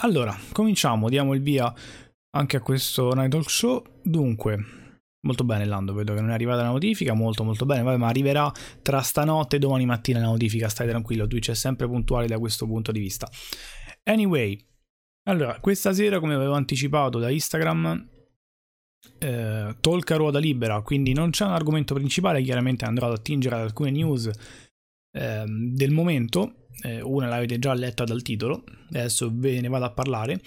Allora, cominciamo, diamo il via anche a questo Night Talk Show. Dunque, molto bene Lando, vedo che non è arrivata la notifica, molto molto bene, Vabbè, ma arriverà tra stanotte e domani mattina la notifica, stai tranquillo, Twitch è sempre puntuale da questo punto di vista. Anyway, allora, questa sera come avevo anticipato da Instagram, eh, talk a ruota libera, quindi non c'è un argomento principale, chiaramente andrò ad attingere ad alcune news eh, del momento eh, una l'avete già letta dal titolo, adesso ve ne vado a parlare,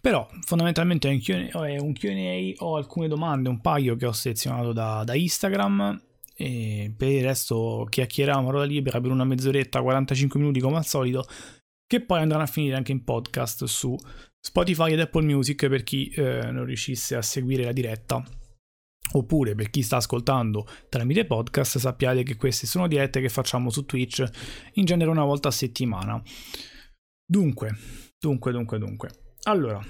però fondamentalmente è un Q&A, Q&A ho alcune domande, un paio che ho selezionato da, da Instagram e per il resto chiacchieriamo a ruota libera per una mezz'oretta, 45 minuti come al solito, che poi andranno a finire anche in podcast su Spotify ed Apple Music per chi eh, non riuscisse a seguire la diretta Oppure per chi sta ascoltando tramite podcast sappiate che queste sono dirette che facciamo su Twitch in genere una volta a settimana. Dunque, dunque, dunque, dunque. Allora,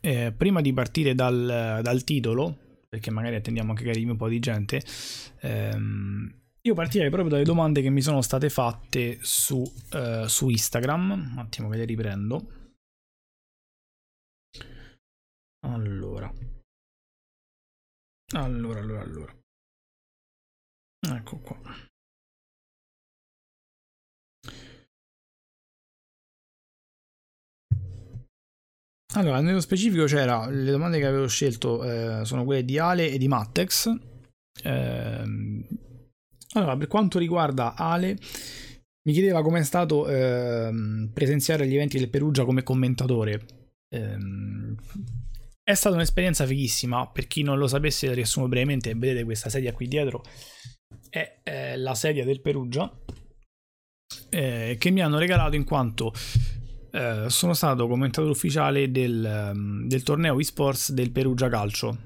eh, prima di partire dal, dal, titolo, perché magari attendiamo anche che arrivi un po' di gente, ehm, io partirei proprio dalle domande che mi sono state fatte su, eh, su Instagram. Un attimo che le riprendo. Allora. Allora, allora, allora. Ecco qua. Allora, nello specifico c'era le domande che avevo scelto eh, sono quelle di Ale e di Mattex. Eh, allora, per quanto riguarda Ale, mi chiedeva com'è stato eh, presenziare agli eventi del Perugia come commentatore. È stata un'esperienza fighissima, per chi non lo sapesse riassumo brevemente, vedete questa sedia qui dietro, è eh, la sedia del Perugia, eh, che mi hanno regalato in quanto eh, sono stato commentatore ufficiale del, um, del torneo eSports del Perugia Calcio.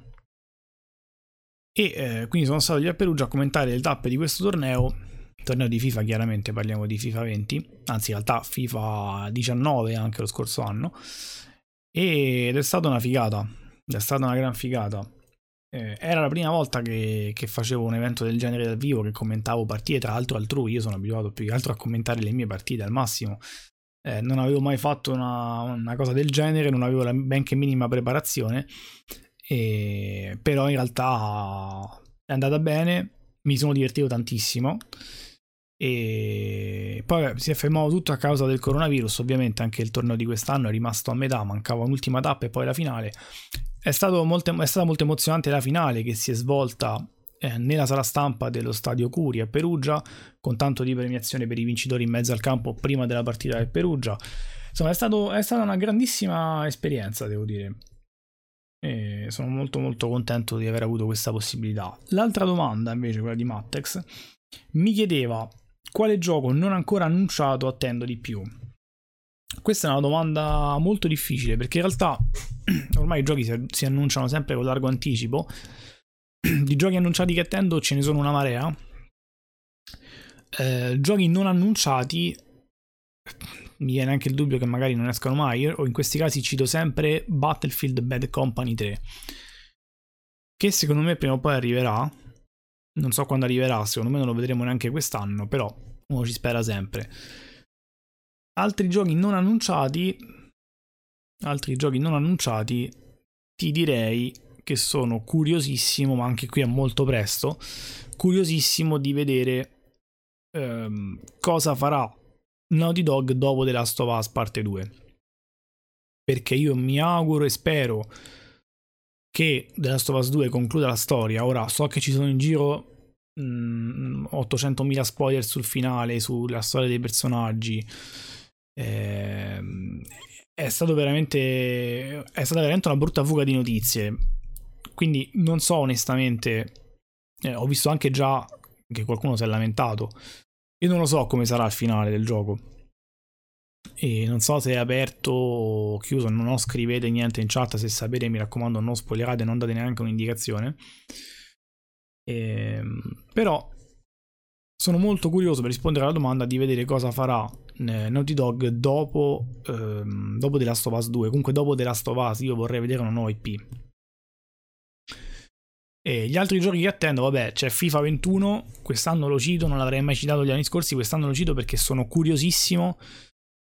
E eh, quindi sono stato lì a Perugia a commentare le tappe di questo torneo torneo di FIFA chiaramente parliamo di FIFA 20 anzi in realtà FIFA 19 anche lo scorso anno ed è stata una figata, è stata una gran figata. Eh, era la prima volta che, che, facevo un evento del genere dal vivo, che commentavo partite, tra l'altro altrui, io sono abituato più che altro a commentare le mie partite al massimo. Eh, non avevo mai fatto una, una, cosa del genere, non avevo la benché minima preparazione, e, però in realtà è andata bene, mi sono divertito tantissimo e poi si è fermato tutto a causa del coronavirus, ovviamente anche il torneo di quest'anno è rimasto a metà, mancava un'ultima tappa e poi la finale. È, molto, è stata molto emozionante la finale che si è svolta eh, nella sala stampa dello stadio Curi a Perugia, con tanto di premiazione per i vincitori in mezzo al campo prima della partita del Perugia. Insomma, è, stato, è stata una grandissima esperienza, devo dire. E sono molto molto contento di aver avuto questa possibilità. L'altra domanda, invece, quella di Mattex, mi chiedeva quale gioco non ancora annunciato attendo di più? Questa è una domanda molto difficile perché in realtà ormai i giochi si annunciano sempre con largo anticipo. Di giochi annunciati che attendo ce ne sono una marea. Eh, giochi non annunciati mi viene anche il dubbio che magari non escano mai, o in questi casi cito sempre Battlefield Bad Company 3, che secondo me prima o poi arriverà, non so quando arriverà, secondo me non lo vedremo neanche quest'anno, però uno ci spera sempre. Altri giochi non annunciati, altri giochi non annunciati, ti direi che sono curiosissimo, ma anche qui è molto presto, curiosissimo di vedere ehm, cosa farà Naughty Dog dopo The Last of Us parte 2. Perché io mi auguro e spero che The Last of Us 2 concluda la storia. Ora so che ci sono in giro mh, 800.000 spoiler sul finale, sulla storia dei personaggi. Eh, è stato veramente è stata veramente una brutta fuga di notizie. Quindi non so onestamente. Eh, ho visto anche già che qualcuno si è lamentato. Io non lo so come sarà il finale del gioco e non so se è aperto o chiuso, non ho scrivete niente in chat, se sapete mi raccomando non spoilerate, non date neanche un'indicazione. E, ehm, però sono molto curioso per rispondere alla domanda di vedere cosa farà eh, Naughty Dog dopo, ehm, dopo The Last of Us 2. Comunque dopo The Last of Us io vorrei vedere una nuova IP. E gli altri giochi che attendo, vabbè, c'è FIFA 21, quest'anno lo cito, non l'avrei mai citato gli anni scorsi, quest'anno lo cito perché sono curiosissimo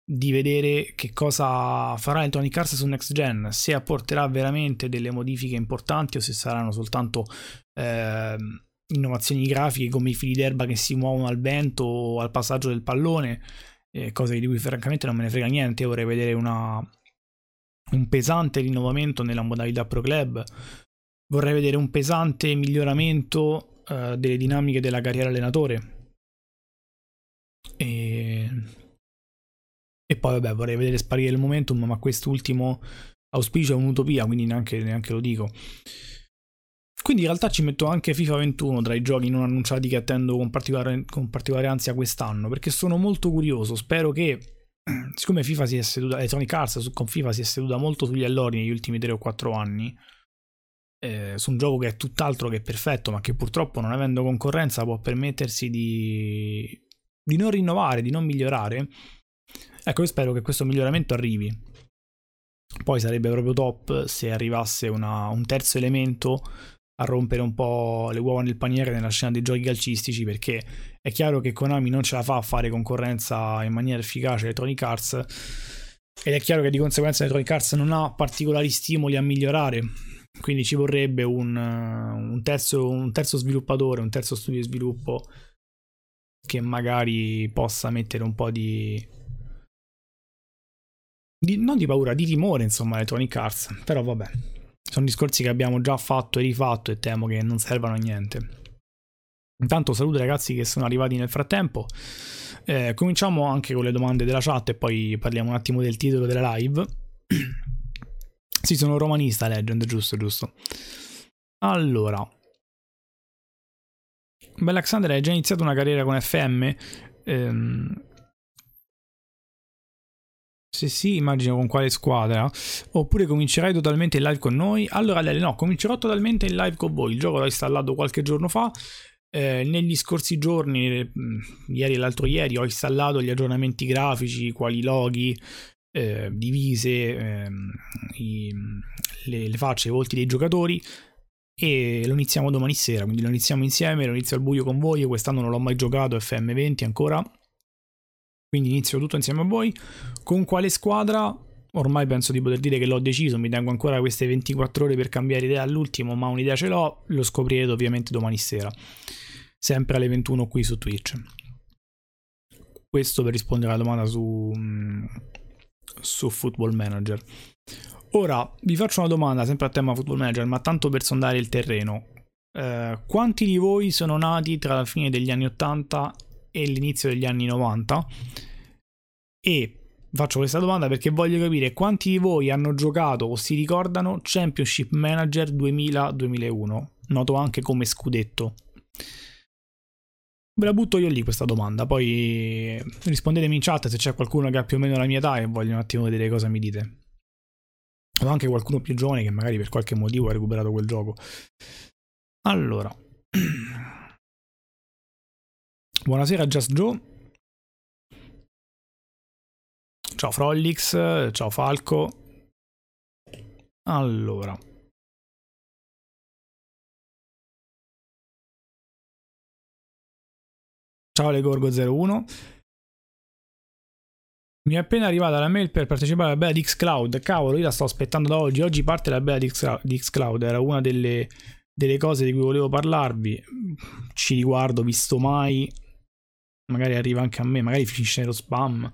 di vedere che cosa farà Electronic Arts su Next Gen, se apporterà veramente delle modifiche importanti o se saranno soltanto eh, innovazioni grafiche come i fili d'erba che si muovono al vento o al passaggio del pallone, eh, cose di cui francamente non me ne frega niente, vorrei vedere una, un pesante rinnovamento nella modalità Pro Club, vorrei vedere un pesante miglioramento eh, delle dinamiche della carriera allenatore. E e poi vabbè vorrei vedere sparire il momentum, ma quest'ultimo auspicio è un'utopia, quindi neanche, neanche lo dico. Quindi in realtà ci metto anche FIFA 21 tra i giochi non annunciati che attendo con particolare, con particolare ansia quest'anno, perché sono molto curioso. Spero che, siccome FIFA si è seduta, Electronic Arts con FIFA si è seduta molto sugli allori negli ultimi 3 o 4 anni, eh, su un gioco che è tutt'altro che perfetto, ma che purtroppo non avendo concorrenza può permettersi di, di non rinnovare, di non migliorare, Ecco, io spero che questo miglioramento arrivi. Poi sarebbe proprio top se arrivasse una, un terzo elemento a rompere un po' le uova nel paniere nella scena dei giochi calcistici perché è chiaro che Konami non ce la fa a fare concorrenza in maniera efficace Electronic Arts ed è chiaro che di conseguenza Electronic Arts non ha particolari stimoli a migliorare quindi ci vorrebbe un, un, terzo, un terzo sviluppatore, un terzo studio di sviluppo che magari possa mettere un po' di, di, non di paura, di timore, insomma, Electronic Arts. Però vabbè, sono discorsi che abbiamo già fatto e rifatto e temo che non servano a niente. Intanto saluto i ragazzi che sono arrivati nel frattempo. Eh, cominciamo anche con le domande della chat e poi parliamo un attimo del titolo della live. sì, sono romanista, Legend, giusto, giusto. Allora. Bell'Alexander hai già iniziato una carriera con FM. Ehm, se sì, immagino con quale squadra. Oppure comincerai totalmente in live con noi. Allora, Lele, no, comincerò totalmente in live con voi. Il gioco l'ho installato qualche giorno fa. Eh, negli scorsi giorni, mm, ieri e l'altro ieri, ho installato gli aggiornamenti grafici, quali loghi, eh, divise, eh, i, le, le facce, i volti dei giocatori e lo iniziamo domani sera, quindi lo iniziamo insieme, lo inizio al buio con voi, quest'anno non l'ho mai giocato FM20 ancora, quindi inizio tutto insieme a voi. Con quale squadra? Ormai penso di poter dire che l'ho deciso, mi tengo ancora queste 24 ore per cambiare idea all'ultimo, ma un'idea ce l'ho, lo scoprirete ovviamente domani sera, sempre alle 21 qui su Twitch. Questo per rispondere alla domanda su, mm, su Football Manager. Ora vi faccio una domanda sempre a tema Football Manager, ma tanto per sondare il terreno. Eh, quanti di voi sono nati tra la fine degli anni 80 e l'inizio degli anni 90 e faccio questa domanda perché voglio capire quanti di voi hanno giocato o si ricordano Championship Manager 2000-2001, noto anche come scudetto. Ve la butto io lì questa domanda, poi rispondetemi in chat se c'è qualcuno che ha più o meno la mia età e voglio un attimo vedere cosa mi dite. O anche qualcuno più giovane che magari per qualche motivo ha recuperato quel gioco. Allora. Buonasera Just Joe. Ciao Frollix, ciao Falco. Allora. Ciao Legorgo01. Mi è appena arrivata la mail per partecipare alla bella di Xcloud. Cavolo, io la sto aspettando da oggi. Oggi parte la bella di Xcloud. Era una delle, delle cose di cui volevo parlarvi. Ci riguardo, visto mai magari arriva anche a me, magari finisce nello spam.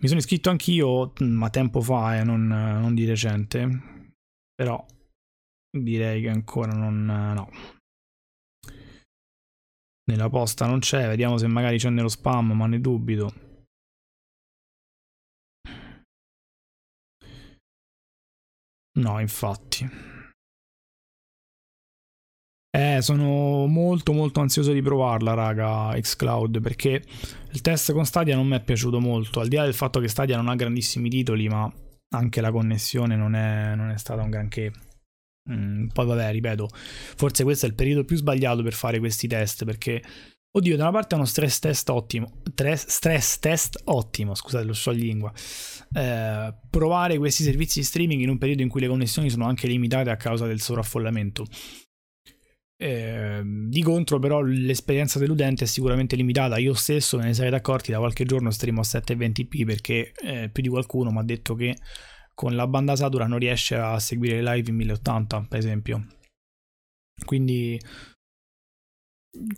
Mi sono iscritto anch'io, ma tempo fa, eh, non, non di recente. Però direi che ancora non... no. Nella posta non c'è, vediamo se magari c'è nello spam, ma ne dubito. No, infatti. Eh, sono molto molto ansioso di provarla, raga, xCloud, perché il test con Stadia non mi è piaciuto molto, al di là del fatto che Stadia non ha grandissimi titoli, ma anche la connessione non è, non è stata un granché. Mm, poi vabbè, ripeto, forse questo è il periodo più sbagliato per fare questi test, perché Oddio, da una parte è uno stress test ottimo. stress test ottimo, scusate, lo so lingua. Eh, provare questi servizi di streaming in un periodo in cui le connessioni sono anche limitate a causa del sovraffollamento. Eh, di contro, però, l'esperienza dell'utente è sicuramente limitata. Io stesso me ne sarei accorti da qualche giorno streamo a 720p perché eh, più di qualcuno mi ha detto che con la banda satura non riesce a seguire le live in 1080, per esempio. Quindi,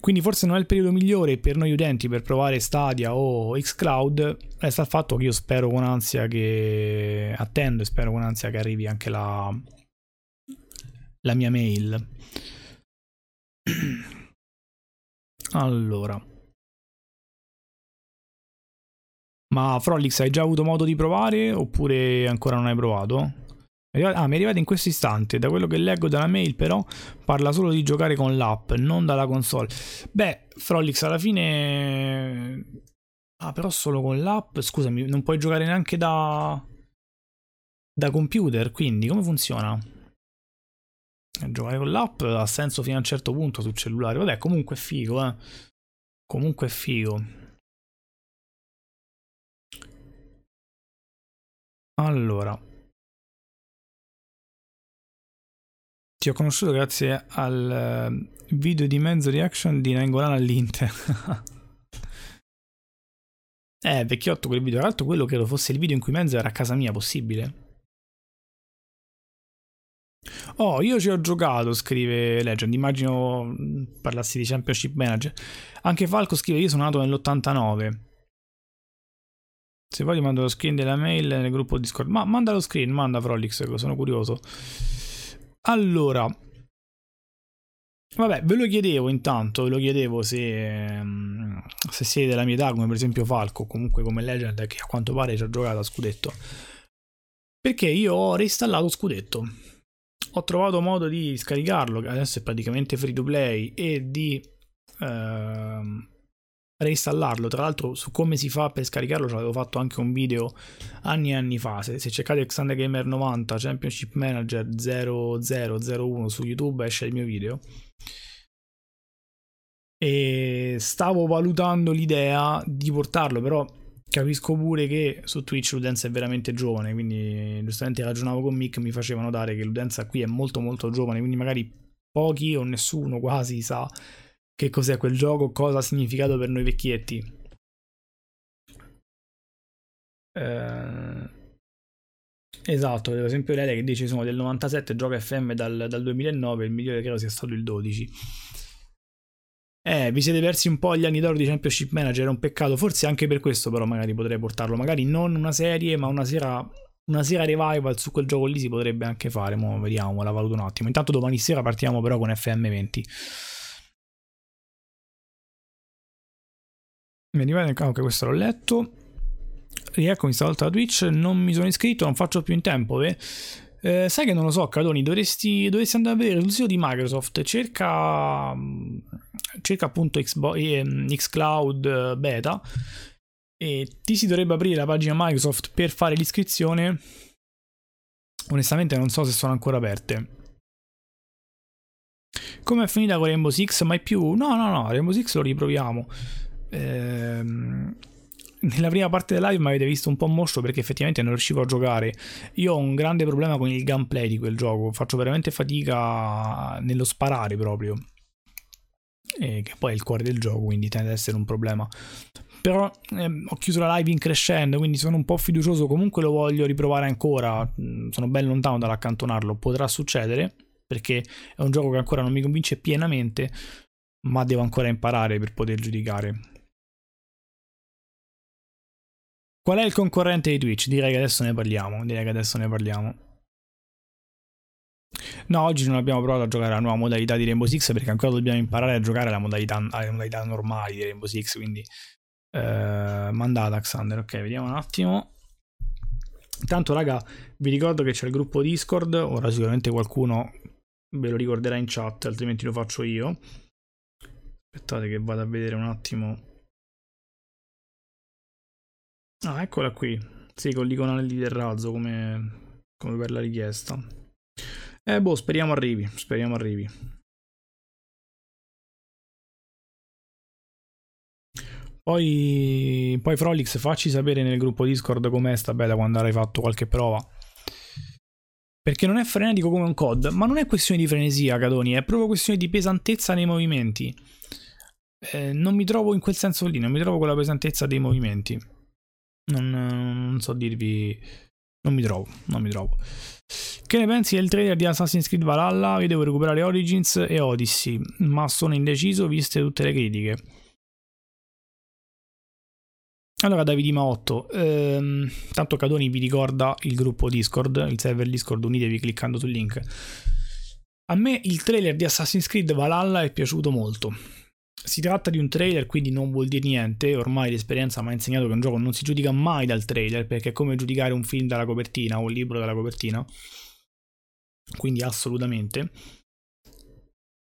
quindi forse non è il periodo migliore per noi utenti per provare Stadia o Xcloud. Resta il fatto che io spero con ansia che attendo e spero con ansia che arrivi anche la, la mia mail. Allora. Ma Frolix hai già avuto modo di provare oppure ancora non hai provato? Ah, mi è arrivato in questo istante. Da quello che leggo dalla mail, però, parla solo di giocare con l'app, non dalla console. Beh, Frolix alla fine. Ah, però solo con l'app. Scusami, non puoi giocare neanche da. da computer. Quindi, come funziona? Giocare con l'app ha senso fino a un certo punto sul cellulare. Vabbè, comunque è figo, eh. Comunque è figo. Allora. Ti ho conosciuto grazie al eh, video di mezzo reaction di Nangolan all'Inter. eh, vecchiotto quel video. Tra l'altro quello credo fosse il video in cui mezzo era a casa mia, possibile? Oh, io ci ho giocato, scrive Legend. Immagino mm, parlassi di Championship Manager. Anche Falco scrive: Io sono nato nell'89. Se vuoi ti mando lo screen della mail nel gruppo Discord. Ma manda lo screen, manda Frolix, sono curioso. Allora. Vabbè, ve lo chiedevo intanto, ve lo chiedevo se, mm, se siete della mia età, come per esempio Falco, comunque come Legend, che a quanto pare ci ha giocato a Scudetto. Perché io ho reinstallato Scudetto ho trovato modo di scaricarlo, adesso è praticamente free to play, e di ehm, reinstallarlo. Tra l'altro, su come si fa per scaricarlo, ci avevo fatto anche un video anni e anni fa. Se, se cercate Xander Gamer 90 Championship Manager 0001 su YouTube, esce il mio video. E stavo valutando l'idea di portarlo, però Capisco pure che su Twitch l'utenza è veramente giovane, quindi giustamente ragionavo con Mick, mi faceva notare che l'utenza qui è molto molto giovane, quindi magari pochi o nessuno quasi sa che cos'è quel gioco, cosa ha significato per noi vecchietti. Eh... Esatto, per esempio Lele che dice sono del 97, gioca FM dal, dal 2009, il migliore credo sia stato il 12. Eh, vi siete persi un po' gli anni d'oro di Championship Manager, è un peccato. Forse anche per questo, però, magari potrei portarlo. Magari non una serie, ma una sera. Una sera revival su quel gioco lì si potrebbe anche fare. Mo vediamo, la valuto un attimo. Intanto domani sera partiamo però con FM20. Mi arriva nel canale, questo l'ho letto. Rieccomi stavolta da Twitch. Non mi sono iscritto, non faccio più in tempo. Eh. Eh, sai che non lo so, Cadoni, dovresti, dovresti, andare a vedere sul sito di Microsoft, cerca, mm, cerca appunto Xbo- eh, Xcloud eh, Beta e ti si dovrebbe aprire la pagina Microsoft per fare l'iscrizione. Onestamente non so se sono ancora aperte. Come è finita con Rainbow Six? Mai più? No, no, no, Rainbow Six lo riproviamo. Ehm nella prima parte della live mi avete visto un po' moscio perché effettivamente non riuscivo a giocare. Io ho un grande problema con il gameplay di quel gioco, faccio veramente fatica nello sparare proprio. E che poi è il cuore del gioco, quindi tende ad essere un problema. Però ehm, ho chiuso la live in crescendo, quindi sono un po' fiducioso. Comunque lo voglio riprovare ancora. Mm, sono ben lontano dall'accantonarlo. Potrà succedere perché è un gioco che ancora non mi convince pienamente, ma devo ancora imparare per poter giudicare. Qual è il concorrente di Twitch? Direi che adesso ne parliamo. Direi che adesso ne parliamo. No, oggi non abbiamo provato a giocare la nuova modalità di Rainbow Six perché ancora dobbiamo imparare a giocare la modalità, le modalità normali di Rainbow Six. Quindi, eh, mandata Alexander. Ok, vediamo un attimo. Intanto, raga, vi ricordo che c'è il gruppo Discord. Ora, sicuramente qualcuno ve lo ricorderà in chat, altrimenti lo faccio io. Aspettate che vado a vedere un attimo Ah, eccola qui. Sì, con l'icona del razzo come, come per la richiesta. Eh, boh, speriamo arrivi, speriamo arrivi. Poi, poi Frolix, facci sapere nel gruppo Discord com'è sta bella quando avrai fatto qualche prova. Perché non è frenetico come un COD, ma non è questione di frenesia, Cadoni, è proprio questione di pesantezza nei movimenti. Eh, non mi trovo in quel senso lì, non mi trovo con la pesantezza dei movimenti. Non, non so dirvi. Non mi trovo, non mi trovo. Che ne pensi del trailer di Assassin's Creed Valhalla? Io devo recuperare Origins e Odyssey, ma sono indeciso viste tutte le critiche. Allora Davidima 8, ehm, tanto Cadoni vi ricorda il gruppo Discord, il server Discord, unitevi cliccando sul link. A me il trailer di Assassin's Creed Valhalla è piaciuto molto. Si tratta di un trailer, quindi non vuol dire niente, ormai l'esperienza mi ha insegnato che un gioco non si giudica mai dal trailer, perché è come giudicare un film dalla copertina o un libro dalla copertina. Quindi assolutamente.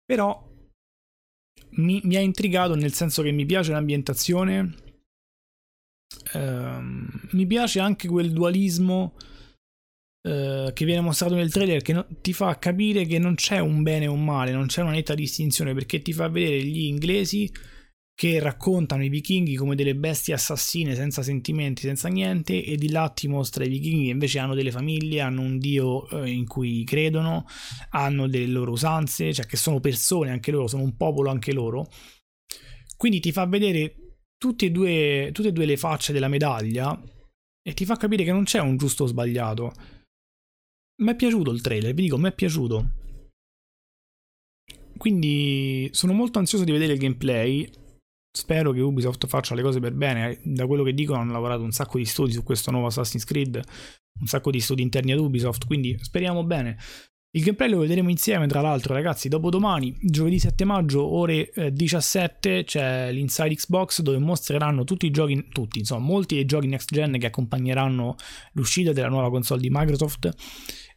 Però mi, mi ha intrigato nel senso che mi piace l'ambientazione, Uh, mi piace anche quel dualismo uh, che viene mostrato nel trailer che no, ti fa capire che non c'è un bene o un male, non c'è una netta distinzione perché ti fa vedere gli inglesi che raccontano i vichinghi come delle bestie assassine senza sentimenti, senza niente e di là ti mostra i vichinghi che invece hanno delle famiglie, hanno un dio uh, in cui credono, hanno delle loro usanze, cioè che sono persone anche loro, sono un popolo anche loro. Quindi ti fa vedere tutte e, due, tutte e due le facce della medaglia e ti fa capire che non c'è un giusto o sbagliato. Mi è piaciuto il trailer, vi dico, mi è piaciuto. Quindi sono molto ansioso di vedere il gameplay. Spero che Ubisoft faccia le cose per bene. Da quello che dicono hanno lavorato un sacco di studi su questo nuovo Assassin's Creed, un sacco di studi interni ad Ubisoft, quindi speriamo bene. Il gameplay lo vedremo insieme, tra l'altro, ragazzi, dopodomani, giovedì 7 maggio, ore eh, 17, c'è l'Inside Xbox dove mostreranno tutti i giochi, tutti, insomma, molti dei giochi next gen che accompagneranno l'uscita della nuova console di Microsoft.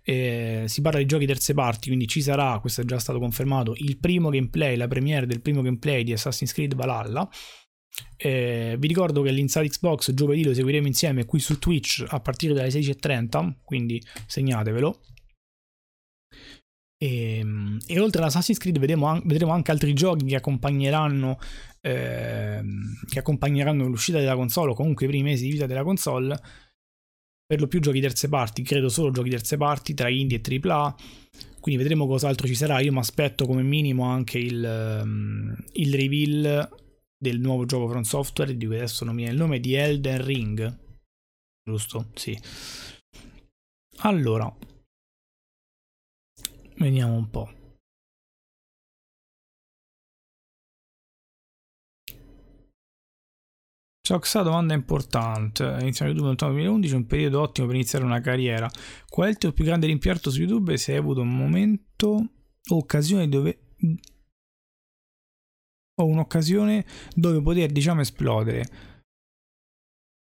Eh, si parla di giochi terze parti, quindi ci sarà, questo è già stato confermato, il primo gameplay, la premiere del primo gameplay di Assassin's Creed Valhalla. Eh, vi ricordo che l'Inside Xbox giovedì lo seguiremo insieme qui su Twitch a partire dalle 16.30, quindi segnatevelo. E, ehm, e, oltre ad Assassin's Creed vedremo, vedremo, anche altri giochi che accompagneranno, eh, che accompagneranno l'uscita della console o comunque i primi mesi di vita della console. Per lo più giochi terze parti, credo solo giochi terze parti tra indie e AAA. Quindi vedremo cos'altro ci sarà. Io mi aspetto come minimo anche il, um, il reveal del nuovo gioco From Software, di cui adesso non mi viene il nome, di Elden Ring. Giusto? Sì. Allora, Vediamo un po'. Ciao Xa, domanda importante. Iniziamo YouTube nel 2011, un periodo ottimo per iniziare una carriera. Qual è il tuo più grande rimpianto su YouTube se hai avuto un momento o occasione dove o un'occasione dove poter, diciamo, esplodere?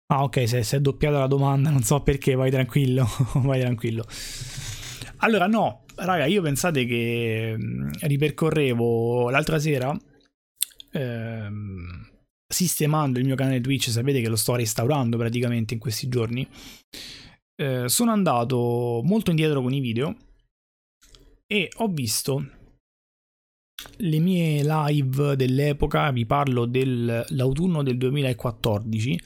Ah, ok, se, se è doppiata la domanda, non so perché, vai tranquillo, vai tranquillo. Allora, no, raga, io pensate che mm, ripercorrevo l'altra sera ehm, sistemando il mio canale Twitch, sapete che lo sto restaurando praticamente in questi giorni. Eh, sono andato molto indietro con i video e ho visto le mie live dell'epoca, vi parlo dell'autunno del 2014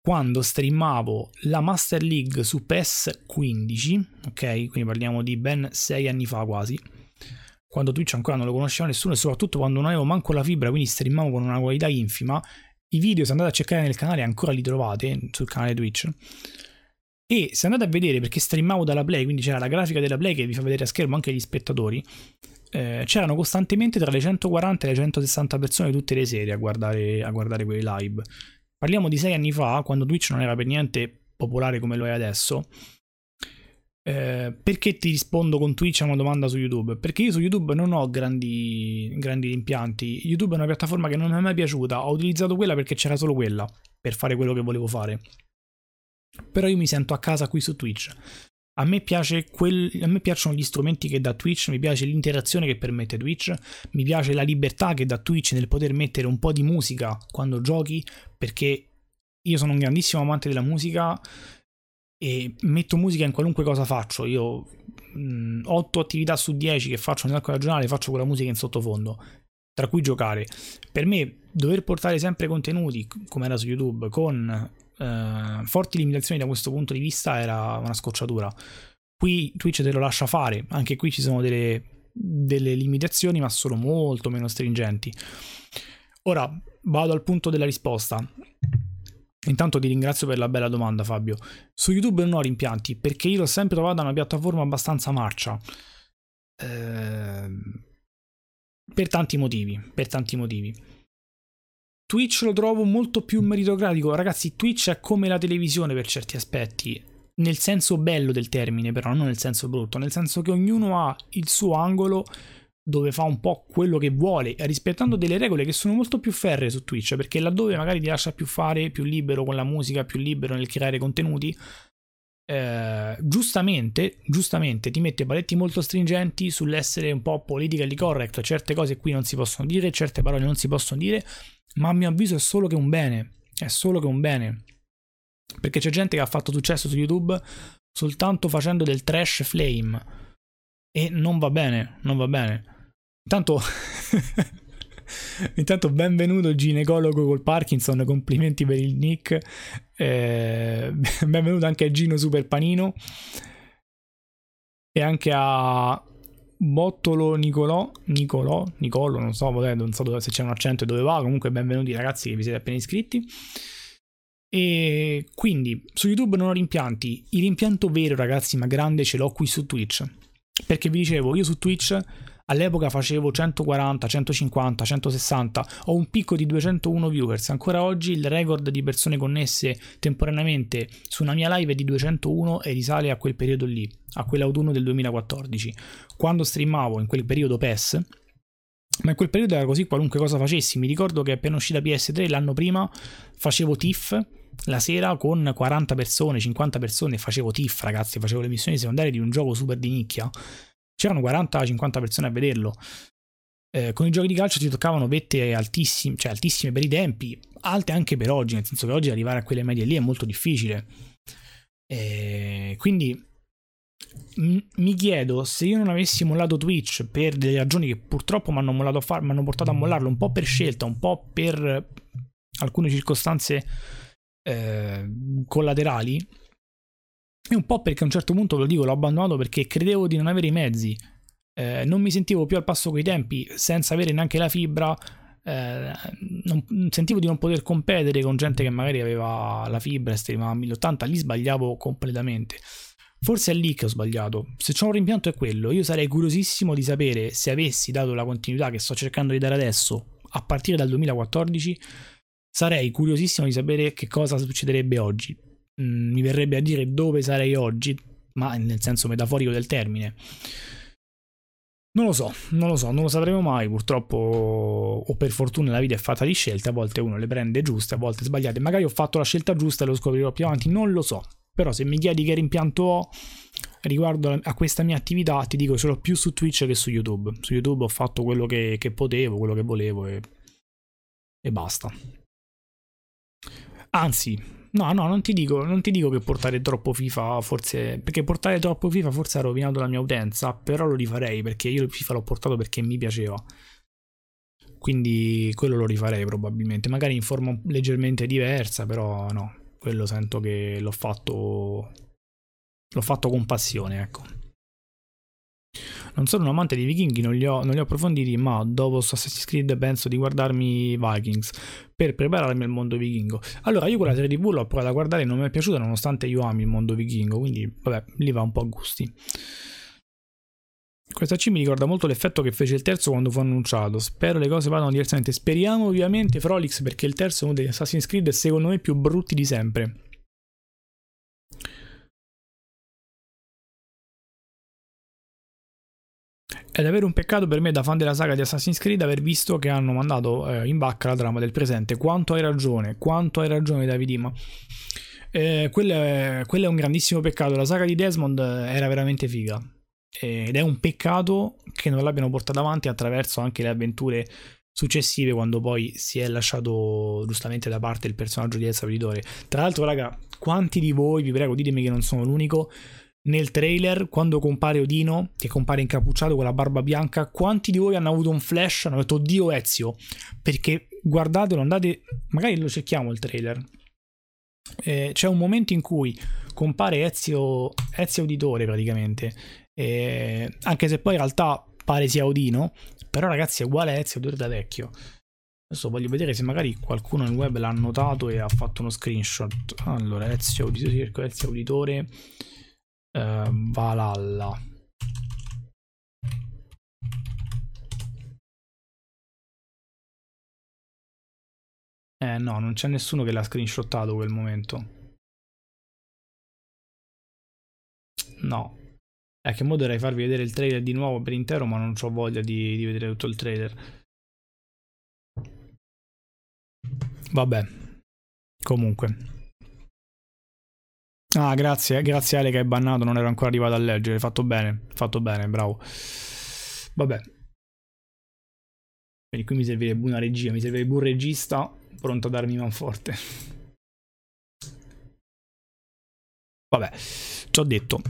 quando streamavo la Master League su PES 15, ok? Quindi parliamo di ben 6 anni fa quasi. Quando Twitch ancora non lo conosceva nessuno e soprattutto quando non avevo manco la fibra, quindi streamavo con una qualità infima. I video se andate a cercare nel canale ancora li trovate sul canale Twitch. E se andate a vedere perché streamavo dalla Play, quindi c'era la grafica della Play che vi fa vedere a schermo anche gli spettatori, eh, c'erano costantemente tra le 140 e le 160 persone tutte le sere a guardare, a guardare quei live. Parliamo di sei anni fa, quando Twitch non era per niente popolare come lo è adesso. Eh, perché ti rispondo con Twitch a una domanda su YouTube? Perché io su YouTube non ho grandi, grandi rimpianti. YouTube è una piattaforma che non mi è mai piaciuta. Ho utilizzato quella perché c'era solo quella per fare quello che volevo fare. Però io mi sento a casa qui su Twitch. A me, quel, a me, piacciono gli strumenti che dà Twitch, mi piace l'interazione che permette Twitch, mi piace la libertà che dà Twitch nel poter mettere un po' di musica quando giochi, perché io sono un grandissimo amante della musica e metto musica in qualunque cosa faccio. Io mh, 8 attività su 10 che faccio nell'arco della faccio con la musica in sottofondo, tra cui giocare. Per me dover portare sempre contenuti, come era su YouTube, con eh, forti limitazioni da questo punto di vista era una scocciatura. Qui Twitch te lo lascia fare, anche qui ci sono delle, delle limitazioni, ma sono molto meno stringenti. Ora vado al punto della risposta. Intanto ti ringrazio per la bella domanda, Fabio. Su YouTube non ho rimpianti perché io l'ho sempre trovata una piattaforma abbastanza marcia. Ehm, per tanti motivi, per tanti motivi. Twitch lo trovo molto più meritocratico. Ragazzi, Twitch è come la televisione per certi aspetti. Nel senso bello del termine, però, non nel senso brutto. Nel senso che ognuno ha il suo angolo dove fa un po' quello che vuole, rispettando delle regole che sono molto più ferre su Twitch, perché laddove magari ti lascia più fare, più libero con la musica, più libero nel creare contenuti, eh, giustamente, giustamente ti mette paletti molto stringenti sull'essere un po' politically correct, certe cose qui non si possono dire, certe parole non si possono dire, ma a mio avviso è solo che un bene, è solo che un bene. Perché c'è gente che ha fatto successo su YouTube soltanto facendo del trash flame e non va bene, non va bene. Intanto, intanto benvenuto ginecologo col Parkinson, complimenti per il nick. Eh, benvenuto anche a Gino Super Panino e anche a Bottolo Nicolò, Nicolò, Nicolo, non so, non so se c'è un accento e dove va, comunque benvenuti ragazzi che vi siete appena iscritti. E quindi su YouTube non ho rimpianti, il rimpianto vero ragazzi, ma grande ce l'ho qui su Twitch. Perché vi dicevo, io su Twitch All'epoca facevo 140, 150, 160, ho un picco di 201 viewers. Ancora oggi il record di persone connesse temporaneamente su una mia live è di 201 e risale a quel periodo lì, a quell'autunno del 2014. Quando streamavo in quel periodo PES, ma in quel periodo era così qualunque cosa facessi. Mi ricordo che appena uscita PS3 l'anno prima facevo TIFF la sera con 40 persone, 50 persone, facevo TIFF ragazzi, facevo le missioni secondarie di un gioco super di nicchia c'erano 40-50 persone a vederlo. Eh, con i giochi di calcio ti toccavano vette altissime, cioè altissime per i tempi, alte anche per oggi, nel senso che oggi arrivare a quelle medie lì è molto difficile. Eh, quindi m- mi chiedo se io non avessi mollato Twitch per delle ragioni che purtroppo mi hanno, far, portato a mollarlo un po' per scelta, un po' per alcune circostanze eh, collaterali, e un po' perché a un certo punto, lo dico, l'ho abbandonato perché credevo di non avere i mezzi. Eh, non mi sentivo più al passo coi tempi, senza avere neanche la fibra. Eh, non, sentivo di non poter competere con gente che magari aveva la fibra e streamava a 1080. Lì sbagliavo completamente. Forse è lì che ho sbagliato. Se c'è un rimpianto è quello. Io sarei curiosissimo di sapere se avessi dato la continuità che sto cercando di dare adesso, a partire dal 2014, sarei curiosissimo di sapere che cosa succederebbe oggi Mm, mi verrebbe a dire dove sarei oggi, ma nel senso metaforico del termine. Non lo so, non lo so, non lo sapremo mai. Purtroppo, o per fortuna, la vita è fatta di scelte. A volte uno le prende giuste, a volte sbagliate. Magari ho fatto la scelta giusta e lo scoprirò più avanti. Non lo so. Però, se mi chiedi che rimpianto ho riguardo a questa mia attività, ti dico ce l'ho più su Twitch che su YouTube. Su YouTube ho fatto quello che, che potevo, quello che volevo e, e basta. Anzi, No, no, non ti, dico, non ti dico che portare troppo FIFA forse... Perché portare troppo FIFA forse ha rovinato la mia utenza, però lo rifarei perché io FIFA l'ho portato perché mi piaceva. Quindi quello lo rifarei probabilmente, magari in forma leggermente diversa, però no, quello sento che l'ho fatto... L'ho fatto con passione, ecco. Non sono un amante dei vichinghi, non li, ho, non li ho approfonditi, ma dopo Assassin's Creed penso di guardarmi Vikings per prepararmi al mondo vichingo. Allora, io quella serie TV l'ho provata a guardare e non mi è piaciuta, nonostante io ami il mondo vichingo, quindi vabbè, lì va un po' a gusti. Questa C mi ricorda molto l'effetto che fece il terzo quando fu annunciato. Spero le cose vadano diversamente. Speriamo ovviamente Frolix perché il terzo è uno degli Assassin's Creed secondo me più brutti di sempre. È davvero un peccato per me da fan della saga di Assassin's Creed aver visto che hanno mandato eh, in bacca la trama del presente. Quanto hai ragione, quanto hai ragione Davidima. Eh, quello, è, quello è un grandissimo peccato. La saga di Desmond era veramente figa. Ed è un peccato che non l'abbiano portata avanti attraverso anche le avventure successive quando poi si è lasciato giustamente da parte il personaggio di Ezio Auditore. Tra l'altro, raga, quanti di voi, vi prego, ditemi che non sono l'unico, nel trailer quando compare Odino, che compare incappucciato con la barba bianca, quanti di voi hanno avuto un flash, hanno detto Dio Ezio? Perché guardatelo, andate, magari lo cerchiamo il trailer. Eh, c'è un momento in cui compare Ezio, Ezio Auditore praticamente. E, anche se poi in realtà pare sia Odino, però ragazzi è uguale a Ezio Auditore da vecchio. Adesso voglio vedere se magari qualcuno nel web l'ha notato e ha fatto uno screenshot. Allora, Ezio Auditore, Ezio Auditore eh, Valhalla. Eh no, non c'è nessuno che l'ha screenshottato quel momento. No. È che mo dovrei farvi vedere il trailer di nuovo per intero, ma non ho voglia di, di vedere tutto il trailer. Vabbè. Comunque. Ah, grazie, grazie Ale che hai bannato, non ero ancora arrivato a leggere. Fatto bene, fatto bene, bravo. Vabbè. Quindi qui mi servirebbe una regia, mi servirebbe un regista pronto a darmi manforte. Vabbè, ci ho detto.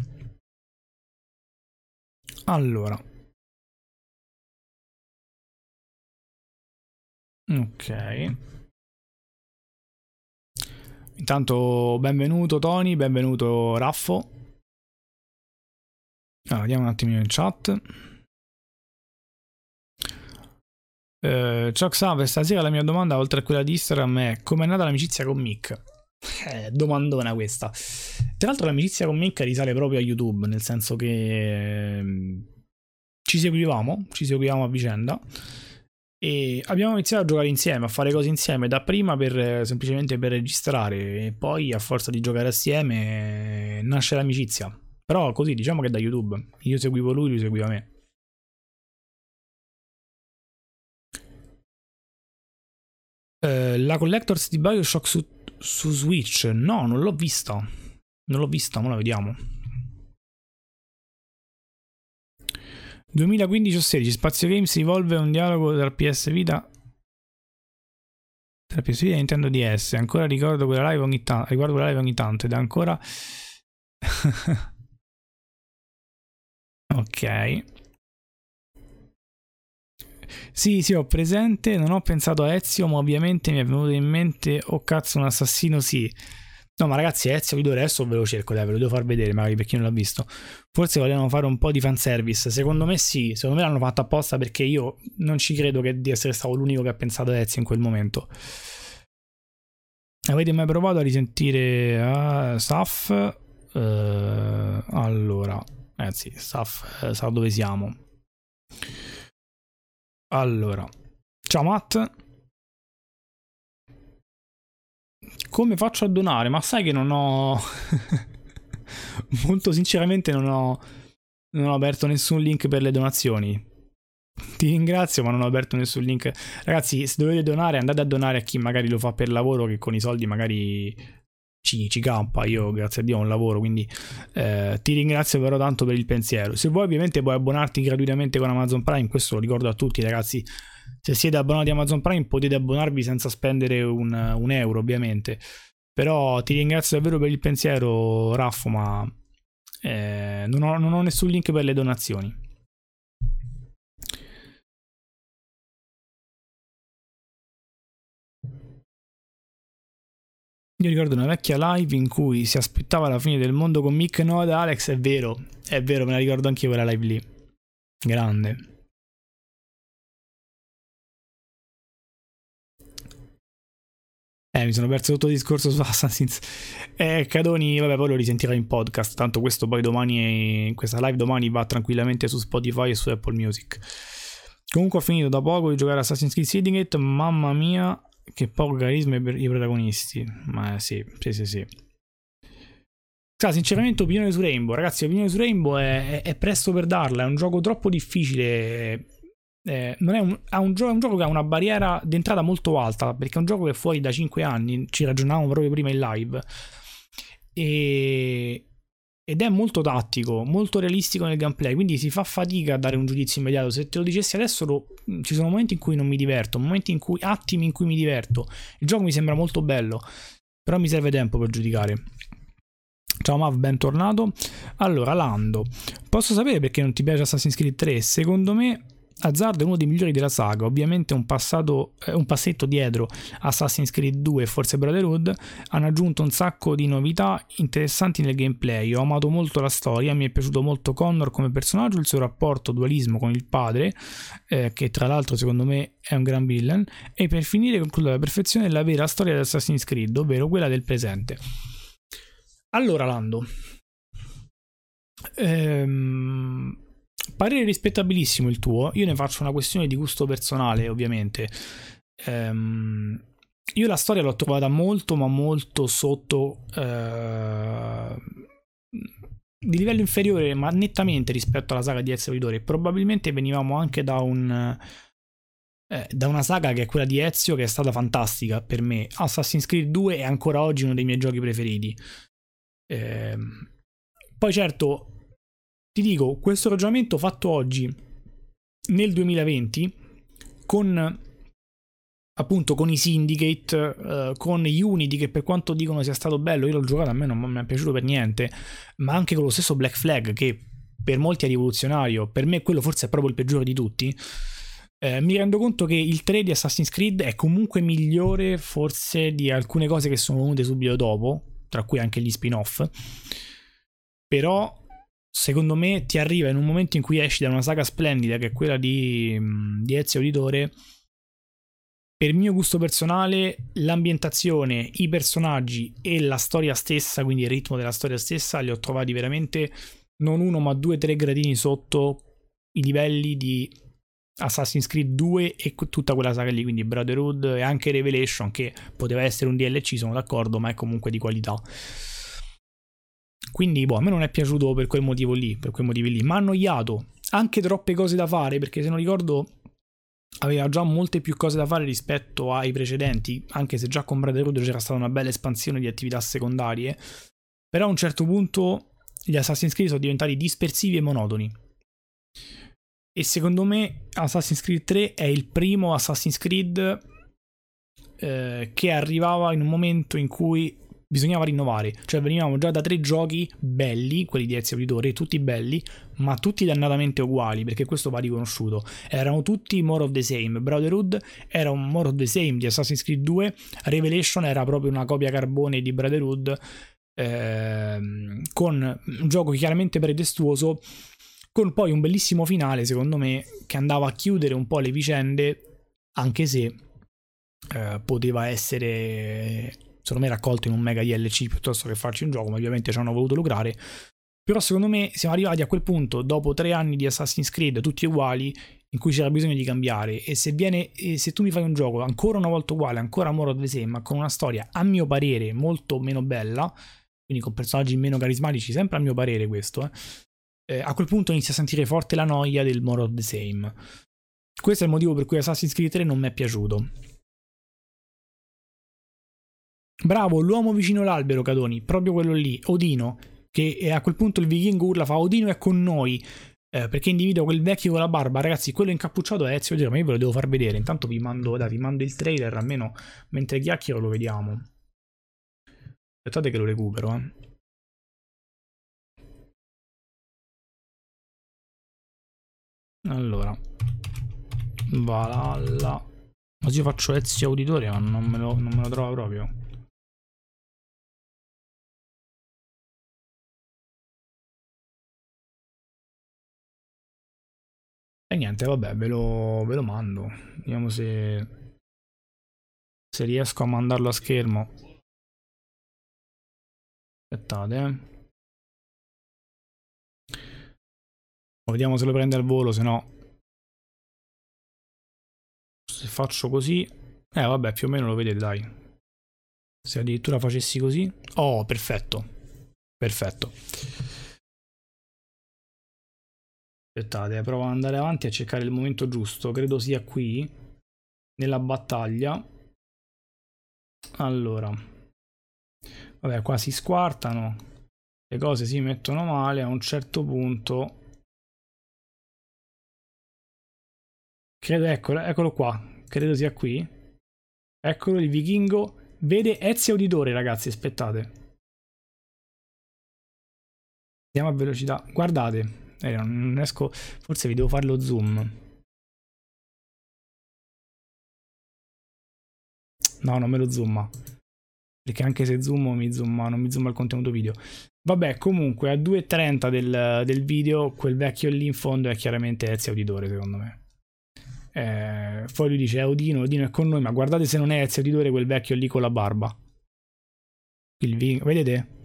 Allora. Ok. Intanto benvenuto Tony, benvenuto Raffo. Allora, vediamo un attimino in chat. Uh, ciao Xaver, stasera la mia domanda oltre a quella di Instagram è come è nata l'amicizia con Mick? Eh, domandona questa. Tra l'altro l'amicizia con Mick risale proprio a YouTube, nel senso che eh, ci seguivamo, ci seguivamo a vicenda e abbiamo iniziato a giocare insieme, a fare cose insieme, dapprima per, semplicemente per registrare e poi a forza di giocare assieme nasce l'amicizia. Però così diciamo che da YouTube. Io seguivo lui, lui seguiva me. Uh, la Collectors di Bioshock su, su Switch? No, non l'ho vista. Non l'ho vista, ma la vediamo. 2015 o 16 Spazio Games evolve un dialogo tra PS Vita tra PS Vita e Nintendo DS ancora ricordo quella live ogni tanto riguardo quella live ogni tanto ed è ancora ok. Sì sì ho presente non ho pensato a Ezio ma ovviamente mi è venuto in mente oh cazzo un assassino sì No, ma ragazzi, Ezio Video adesso ve lo cerco, dai, ve lo devo far vedere, magari per chi non l'ha visto. Forse volevano fare un po' di fanservice. Secondo me sì, secondo me l'hanno fatto apposta perché io non ci credo che di essere stato l'unico che ha pensato a Ezio in quel momento. Avete mai provato a risentire uh, Saf? Uh, allora, eh sì, Saf uh, sa dove siamo. Allora, ciao Matt. Come faccio a donare? Ma sai che non ho... Molto sinceramente non ho... Non ho aperto nessun link per le donazioni. Ti ringrazio, ma non ho aperto nessun link. Ragazzi, se dovete donare, andate a donare a chi magari lo fa per lavoro, che con i soldi magari ci, ci campa. Io, grazie a Dio, ho un lavoro, quindi eh, ti ringrazio però tanto per il pensiero. Se vuoi, ovviamente, puoi abbonarti gratuitamente con Amazon Prime. Questo lo ricordo a tutti, ragazzi se siete abbonati a Amazon Prime potete abbonarvi senza spendere un, un euro ovviamente però ti ringrazio davvero per il pensiero Raffo ma eh, non, ho, non ho nessun link per le donazioni Io ricordo una vecchia live in cui si aspettava la fine del mondo con Mick no da Alex, è vero, è vero, me la ricordo anche io quella live lì. Grande. Eh, mi sono perso tutto il discorso su Assassin's. Eh, Cadoni, vabbè, poi lo risentirà in podcast. Tanto questo poi domani, questa live domani va tranquillamente su Spotify e su Apple Music. Comunque ho finito da poco di giocare Assassin's Creed Syndicate. Mamma mia, che poco carisma per i protagonisti. Ma sì, sì, sì, sì. Cioè, sinceramente, opinione su Rainbow. Ragazzi, opinione su Rainbow è, è, è presto per darla. È un gioco troppo difficile eh, è, un, è, un gioco, è, un, gioco che ha una barriera d'entrata molto alta perché è un gioco che è fuori da 5 anni ci ragionavamo proprio prima in live e, ed è molto tattico molto realistico nel gameplay quindi si fa fatica a dare un giudizio immediato se te lo dicessi adesso lo, ci sono momenti in cui non mi diverto momenti in cui attimi in cui mi diverto il gioco mi sembra molto bello però mi serve tempo per giudicare Ciao Mav, bentornato. Allora, Lando, posso sapere perché non ti piace Assassin's Creed 3? Secondo me Azzard è uno dei migliori della saga, ovviamente un, passato, un passetto dietro Assassin's Creed 2 e forse Brotherhood, hanno aggiunto un sacco di novità interessanti nel gameplay, ho amato molto la storia, mi è piaciuto molto Connor come personaggio, il suo rapporto dualismo con il padre, eh, che tra l'altro secondo me è un gran villain, e per finire concludo alla perfezione la vera storia di Assassin's Creed, ovvero quella del presente. Allora Lando, ehm Parere rispettabilissimo il tuo, io ne faccio una questione di gusto personale, ovviamente. Ehm, io la storia l'ho trovata molto, ma molto sotto. Eh, di livello inferiore, ma nettamente rispetto alla saga di Ezio Auditore. Probabilmente venivamo anche da un. Eh, da una saga che è quella di Ezio, che è stata fantastica per me. Assassin's Creed 2 è ancora oggi uno dei miei giochi preferiti. Eh, poi, certo, ti dico, questo ragionamento fatto oggi, nel 2020, con appunto con i Syndicate, uh, con Unity che per quanto dicono sia stato bello, io l'ho giocato, a me non mi è piaciuto per niente, ma anche con lo stesso Black Flag che per molti è rivoluzionario, per me quello forse è proprio il peggiore di tutti. Eh, mi rendo conto che il 3 di Assassin's Creed è comunque migliore forse di alcune cose che sono venute subito dopo, tra cui anche gli spin-off. Però secondo me ti arriva in un momento in cui esci da una saga splendida che è quella di, di Ezio Auditore per mio gusto personale l'ambientazione, i personaggi e la storia stessa, quindi il ritmo della storia stessa li ho trovati veramente non uno ma due o tre gradini sotto i livelli di Assassin's Creed 2 e tutta quella saga lì, quindi Brotherhood e anche Revelation che poteva essere un DLC, sono d'accordo, ma è comunque di qualità. Quindi, boh, a me non è piaciuto per quel motivo lì, per quei motivi lì. Ma ha annoiato. Anche troppe cose da fare, perché se non ricordo aveva già molte più cose da fare rispetto ai precedenti, anche se già con Brotherhood c'era stata una bella espansione di attività secondarie. Però a un certo punto gli Assassin's Creed sono diventati dispersivi e monotoni. E secondo me Assassin's Creed 3 è il primo Assassin's Creed eh, che arrivava in un momento in cui bisognava rinnovare, cioè venivamo già da tre giochi belli, quelli di Ezio Auditore, tutti belli, ma tutti dannatamente uguali, perché questo va riconosciuto. Erano tutti more of the same. Brotherhood era un more of the same di Assassin's Creed 2, Revelation era proprio una copia carbone di Brotherhood, ehm, con un gioco chiaramente pretestuoso, con poi un bellissimo finale, secondo me, che andava a chiudere un po' le vicende, anche se eh, poteva essere secondo me raccolto in un mega DLC piuttosto che farci un gioco, ma ovviamente ci hanno voluto lucrare. Però secondo me siamo arrivati a quel punto, dopo tre anni di Assassin's Creed, tutti uguali, in cui c'era bisogno di cambiare. E se, viene, e se tu mi fai un gioco ancora una volta uguale, ancora more of the same, ma con una storia a mio parere molto meno bella, quindi con personaggi meno carismatici, sempre a mio parere questo, eh, eh, a quel punto inizia a sentire forte la noia del more of the same. Questo è il motivo per cui Assassin's Creed 3 non mi è piaciuto. Bravo, l'uomo vicino all'albero, Cadoni, proprio quello lì, Odino, che a quel punto il vichingo urla, fa Odino è con noi, eh, perché individua quel vecchio con la barba, ragazzi, quello incappucciato è Ezio Auditore, ma io ve lo devo far vedere, intanto vi mando, dai, vi mando il trailer, almeno mentre chiacchiero lo vediamo. Aspettate che lo recupero, eh. Allora, Valhalla. Io faccio Ezio Auditore, ma non me lo, non me lo trovo proprio. E niente, vabbè, ve lo, ve lo mando. Vediamo se, se riesco a mandarlo a schermo. Aspettate, eh. Vediamo se lo prende al volo, se no... Se faccio così... Eh, vabbè, più o meno lo vedete, dai. Se addirittura facessi così... Oh, perfetto. Perfetto. Aspettate, eh, provo ad andare avanti a cercare il momento giusto. Credo sia qui, nella battaglia. Allora. Vabbè, qua si squartano. Le cose si mettono male. A un certo punto... Credo, eccolo, eccolo qua. Credo sia qui. Eccolo il vichingo. Vede Ezio Auditore, ragazzi, aspettate. Andiamo a velocità. Guardate. Eh, non riesco, forse vi devo fare lo zoom. No, non me lo zooma. Perché anche se zoomo mi zooma, non mi zooma il contenuto video. Vabbè, comunque a 2.30 del, del video quel vecchio lì in fondo è chiaramente Ezio Auditore, secondo me. Eh, poi lui dice eh, Odino, Odino è con noi, ma guardate se non è Ezio Auditore quel vecchio lì con la barba. Il vi- vedete?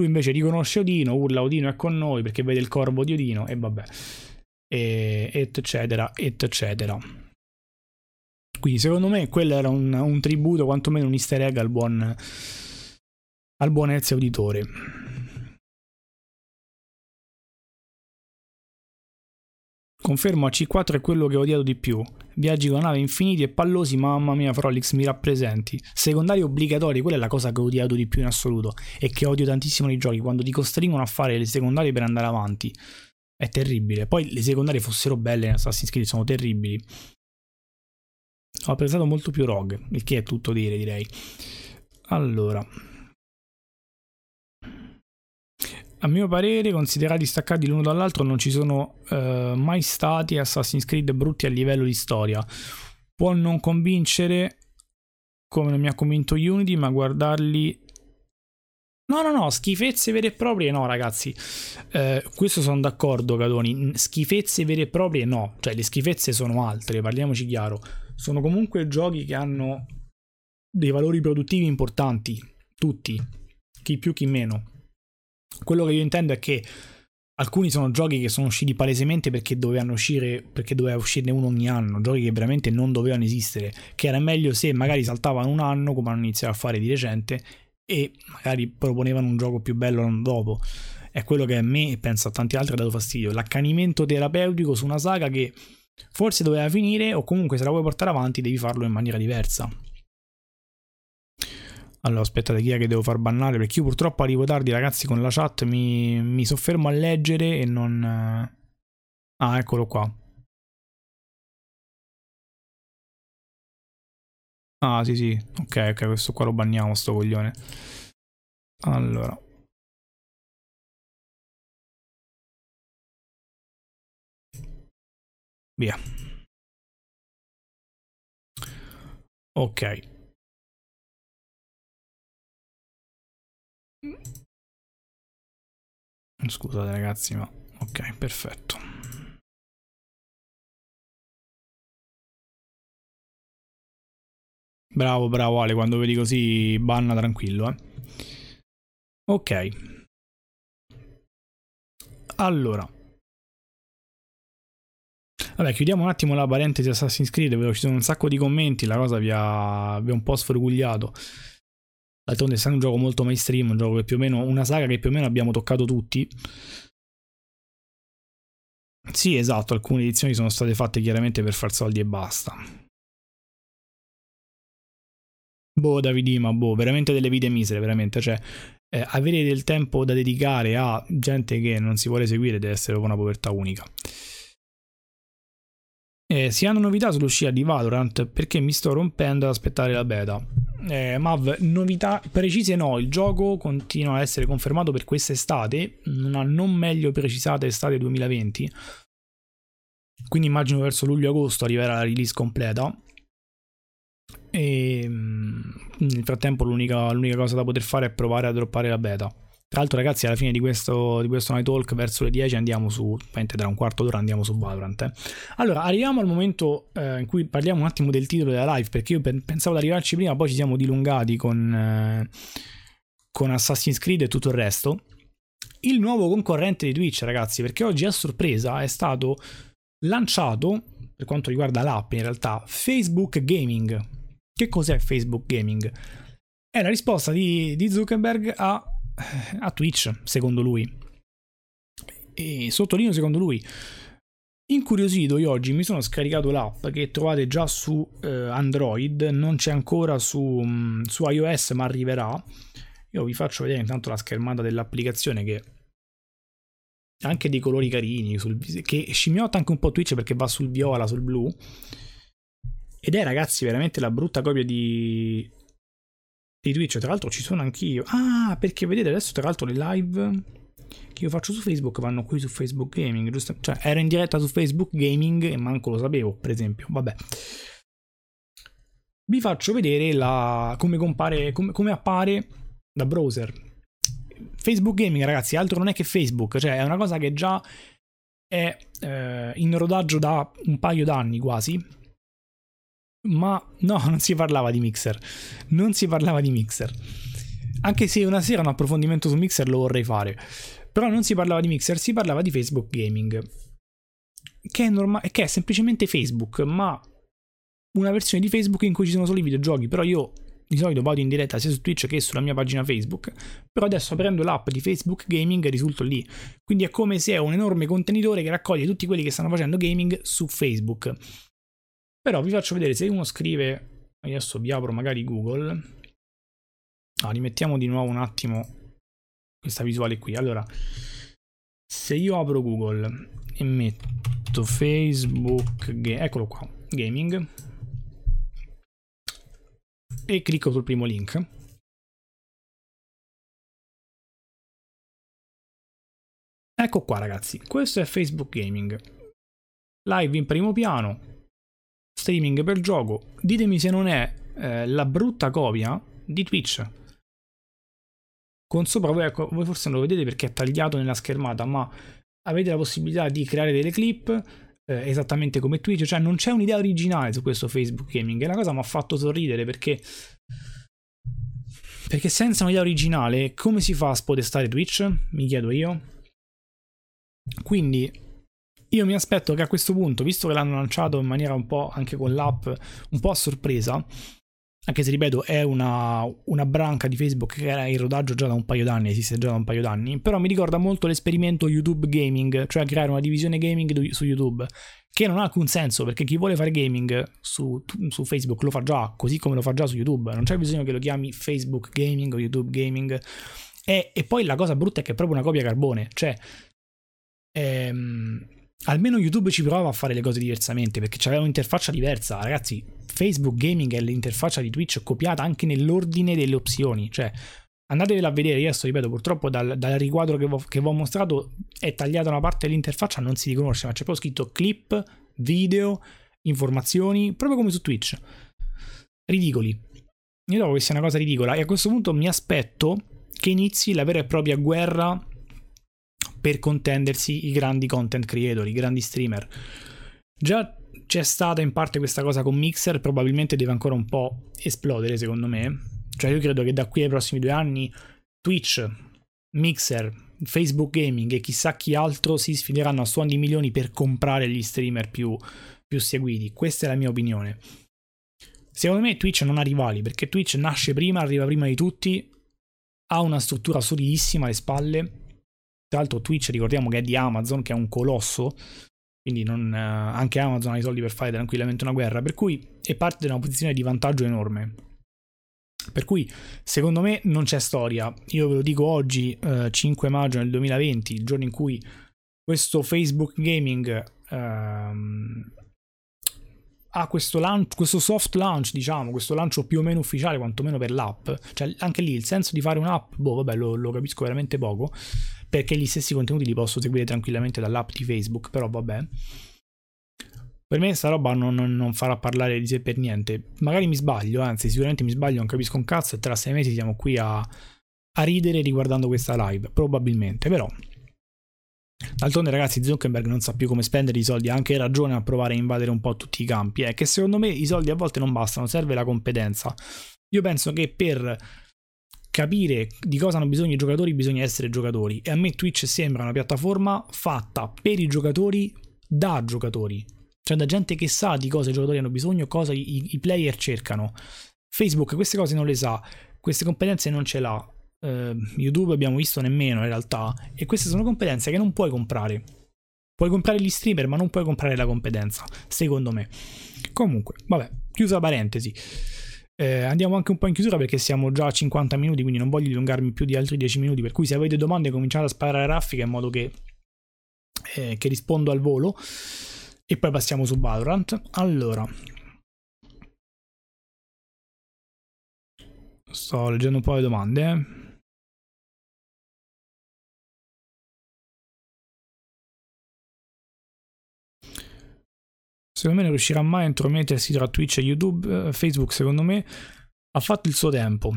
Lui invece riconosce Odino, urla Odino è con noi perché vede il corvo di Odino e vabbè. E, eccetera, eccetera. Quindi secondo me quello era un, un tributo, quantomeno un easter egg al buon, al buon Ezio Auditore. Confermo a C4 è quello che ho odiato di più. Viaggi con nave infiniti e pallosi, mamma mia, Frolix mi rappresenti. Secondari obbligatori, quella è la cosa che ho odiato di più in assoluto e che odio tantissimo nei giochi, quando ti costringono a fare le secondarie per andare avanti. È terribile. Poi le secondarie fossero belle in Assassin's Creed, sono terribili. Ho apprezzato molto più Rogue, il che è tutto dire, direi. Allora, a mio parere, considerati staccati l'uno dall'altro, non ci sono uh, mai stati Assassin's Creed brutti a livello di storia. Può non convincere come non mi ha convinto Unity, ma guardarli. No, no, no, schifezze vere e proprie no, ragazzi. Eh, questo sono d'accordo, Cadoni. Schifezze vere e proprie no. Cioè, le schifezze sono altre, parliamoci chiaro. Sono comunque giochi che hanno dei valori produttivi importanti. Tutti. Chi più, chi meno quello che io intendo è che alcuni sono giochi che sono usciti palesemente perché dovevano uscire perché doveva uscirne uno ogni anno, giochi che veramente non dovevano esistere, che era meglio se magari saltavano un anno come hanno iniziato a fare di recente e magari proponevano un gioco più bello l'anno dopo. È quello che a me e penso a tanti altri ha dato fastidio, l'accanimento terapeutico su una saga che forse doveva finire o comunque se la vuoi portare avanti devi farlo in maniera diversa. Allora, aspettate, chi è che devo far bannare? Perché io purtroppo arrivo tardi, ragazzi, con la chat mi, mi soffermo a leggere e non... Ah, eccolo qua. Ah, sì, sì. Ok, ok, questo qua lo banniamo, sto coglione. Allora. Via. Ok. Scusate ragazzi, ma ok, perfetto. Bravo, bravo Ale, quando vedi così banna tranquillo, eh. Ok. Allora. Vabbè, chiudiamo un attimo la parentesi Assassin's Creed, vedo ci sono un sacco di commenti, la cosa vi ha, vi ha un po' sfregugliato. D'altronde essendo un gioco molto mainstream, un gioco che più o meno, una saga che più o meno abbiamo toccato tutti. Sì, esatto, alcune edizioni sono state fatte chiaramente per far soldi e basta. Boh, Davidima, boh, veramente delle vite misere, veramente, cioè eh, avere del tempo da dedicare a gente che non si vuole seguire deve essere una povertà unica. Eh, si hanno novità sull'uscita di Valorant perché mi sto rompendo ad aspettare la beta. Eh, Mav, novità precise no, il gioco continua a essere confermato per quest'estate, una non meglio precisata estate 2020. Quindi immagino verso luglio-agosto arriverà la release completa. E mm, nel frattempo l'unica, l'unica cosa da poter fare è provare a droppare la beta. Tra l'altro, ragazzi, alla fine di questo, di questo Night Talk, verso le 10 andiamo su. Tra un quarto d'ora andiamo su Valorant. Eh. Allora, arriviamo al momento eh, in cui parliamo un attimo del titolo della live. Perché io pensavo di arrivarci prima, poi ci siamo dilungati con, eh, con Assassin's Creed e tutto il resto. Il nuovo concorrente di Twitch, ragazzi, perché oggi a sorpresa è stato lanciato, per quanto riguarda l'app in realtà, Facebook Gaming. Che cos'è Facebook Gaming? È la risposta di, di Zuckerberg a a Twitch, secondo lui. E sottolineo secondo lui. Incuriosito io oggi mi sono scaricato l'app che trovate già su eh, Android, non c'è ancora su, mm, su iOS ma arriverà. Io vi faccio vedere intanto la schermata dell'applicazione che anche dei colori carini, sul, che scimmiotta anche un po' Twitch perché va sul viola, sul blu. Ed è ragazzi veramente la brutta copia di, di Twitch, tra l'altro ci sono anch'io. Ah, perché vedete adesso tra l'altro le live che io faccio su Facebook vanno qui su Facebook Gaming, giusto? Cioè, ero in diretta su Facebook Gaming e manco lo sapevo, per esempio. Vabbè. Vi faccio vedere la, come compare, come, come appare da browser. Facebook Gaming, ragazzi, altro non è che Facebook, cioè è una cosa che già è eh, in rodaggio da un paio d'anni quasi. Ma no, non si parlava di Mixer. Non si parlava di Mixer. Anche se una sera un approfondimento su Mixer lo vorrei fare. Però non si parlava di Mixer, si parlava di Facebook Gaming. Che è, norma- che è semplicemente Facebook, ma una versione di Facebook in cui ci sono solo i videogiochi. Però io di solito vado in diretta sia su Twitch che sulla mia pagina Facebook, però adesso aprendo l'app di Facebook Gaming risulto lì. Quindi è come se è un enorme contenitore che raccoglie tutti quelli che stanno facendo gaming su Facebook. Però vi faccio vedere se uno scrive, adesso vi apro magari Google, ah, rimettiamo di nuovo un attimo questa visuale qui. Allora, se io apro Google e metto Facebook, eccolo qua, gaming, e clicco sul primo link. Ecco qua ragazzi, questo è Facebook Gaming. Live in primo piano, streaming per gioco. Ditemi se non è eh, la brutta copia di Twitch. Con sopra voi, ecco, voi forse non lo vedete perché è tagliato nella schermata, ma avete la possibilità di creare delle clip eh, esattamente come Twitch, cioè non c'è un'idea originale su questo Facebook Gaming e la cosa mi ha fatto sorridere perché perché senza un'idea originale come si fa a spodestare Twitch? Mi chiedo io. Quindi io mi aspetto che a questo punto, visto che l'hanno lanciato in maniera un po' anche con l'app, un po' a sorpresa, anche se ripeto è una, una, branca di Facebook che era in rodaggio già da un paio d'anni, esiste già da un paio d'anni, però mi ricorda molto l'esperimento YouTube Gaming, cioè creare una divisione gaming su YouTube, che non ha alcun senso perché chi vuole fare gaming su, su Facebook lo fa già, così come lo fa già su YouTube, non c'è bisogno che lo chiami Facebook Gaming o YouTube Gaming. E, e poi la cosa brutta è che è proprio una copia carbone, cioè... Ehm, almeno YouTube ci prova a fare le cose diversamente perché c'aveva un'interfaccia diversa. Ragazzi, Facebook Gaming è l'interfaccia di Twitch copiata anche nell'ordine delle opzioni. Cioè, andatevela a vedere. Io adesso ripeto, purtroppo dal, dal riquadro che, che vi ho mostrato è tagliata una parte dell'interfaccia, non si riconosce, ma c'è proprio scritto clip, video, informazioni, proprio come su Twitch. Ridicoli. Io trovo che sia una cosa ridicola e a questo punto mi aspetto che inizi la vera e propria guerra per contendersi i grandi content creator, i grandi streamer. Già c'è stata in parte questa cosa con Mixer, probabilmente deve ancora un po' esplodere secondo me. Cioè io credo che da qui ai prossimi due anni Twitch, Mixer, Facebook Gaming e chissà chi altro si sfideranno a suoni di milioni per comprare gli streamer più, più seguiti. Questa è la mia opinione. Secondo me Twitch non ha rivali perché Twitch nasce prima, arriva prima di tutti, ha una struttura solidissima alle spalle tra l'altro Twitch ricordiamo che è di Amazon, che è un colosso, quindi non, eh, anche Amazon ha i soldi per fare tranquillamente una guerra, per cui è parte di una posizione di vantaggio enorme. Per cui secondo me non c'è storia. Io ve lo dico oggi, eh, 5 maggio del 2020, il giorno in cui questo Facebook Gaming ehm, ha questo, launch, questo soft launch, diciamo, questo lancio più o meno ufficiale, quantomeno per l'app. Cioè, anche lì il senso di fare un'app, boh, vabbè, lo, lo capisco veramente poco, perché gli stessi contenuti li posso seguire tranquillamente dall'app di Facebook, però vabbè. Per me sta roba non, non, non, farà parlare di sé per niente. Magari mi sbaglio, anzi sicuramente mi sbaglio, non capisco un cazzo e tra sei mesi siamo qui a, a ridere riguardando questa live, probabilmente, però D'altronde, ragazzi, Zuckerberg non sa più come spendere i soldi, ha anche ragione a provare a invadere un po' tutti i campi. È che secondo me i soldi a volte non bastano, serve la competenza. Io penso che per capire di cosa hanno bisogno i giocatori bisogna essere giocatori. E a me Twitch sembra una piattaforma fatta per i giocatori da giocatori. Cioè da gente che sa di cosa i giocatori hanno bisogno, cosa i, i player cercano. Facebook queste cose non le sa, queste competenze non ce l'ha eh, YouTube abbiamo visto nemmeno in realtà e queste sono competenze che non puoi comprare. Puoi comprare gli streamer ma non puoi comprare la competenza, secondo me. Comunque, vabbè, chiusa parentesi. Eh, andiamo anche un po' in chiusura perché siamo già a 50 minuti, quindi non voglio dilungarmi più di altri 10 minuti, per cui se avete domande cominciate a sparare a raffica in modo che, eh, che rispondo al volo. E poi passiamo su Valorant. Allora, sto leggendo un po' le domande. Secondo me non riuscirà mai a intromettersi tra Twitch e YouTube. Eh, Facebook, secondo me, ha fatto il suo tempo.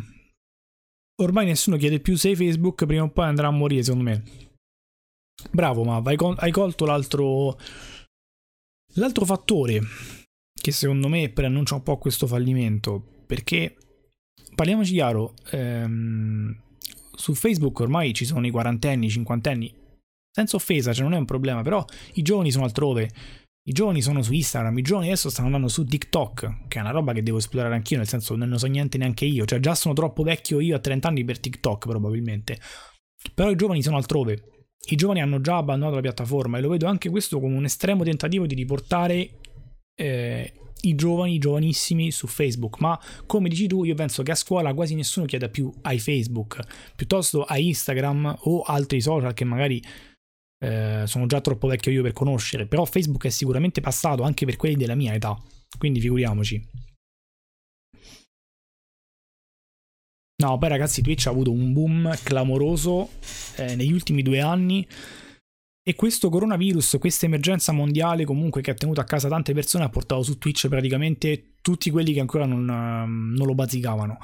Ormai nessuno chiede più se Facebook prima o poi andrà a morire, secondo me. Bravo, ma hai, col- hai colto l'altro. L'altro fattore che secondo me preannuncia un po' questo fallimento. Perché parliamoci chiaro, ehm, su Facebook ormai ci sono i quarantenni, i cinquantenni, senza offesa, cioè non è un problema, però i giovani sono altrove. I giovani sono su Instagram, i giovani adesso stanno andando su TikTok, che è una roba che devo esplorare anch'io, nel senso non ne so niente neanche io, cioè già sono troppo vecchio io a 30 anni per TikTok probabilmente. Però i giovani sono altrove. I giovani hanno già abbandonato la piattaforma e lo vedo anche questo come un estremo tentativo di riportare eh, i giovani, i giovanissimi su Facebook, ma come dici tu, io penso che a scuola quasi nessuno chieda più ai Facebook, piuttosto a Instagram o altri social che magari eh, sono già troppo vecchio io per conoscere, però Facebook è sicuramente passato anche per quelli della mia età, quindi figuriamoci. No, poi ragazzi, Twitch ha avuto un boom clamoroso eh, negli ultimi due anni e questo coronavirus, questa emergenza mondiale comunque che ha tenuto a casa tante persone ha portato su Twitch praticamente tutti quelli che ancora non, ehm, non lo bazzicavano.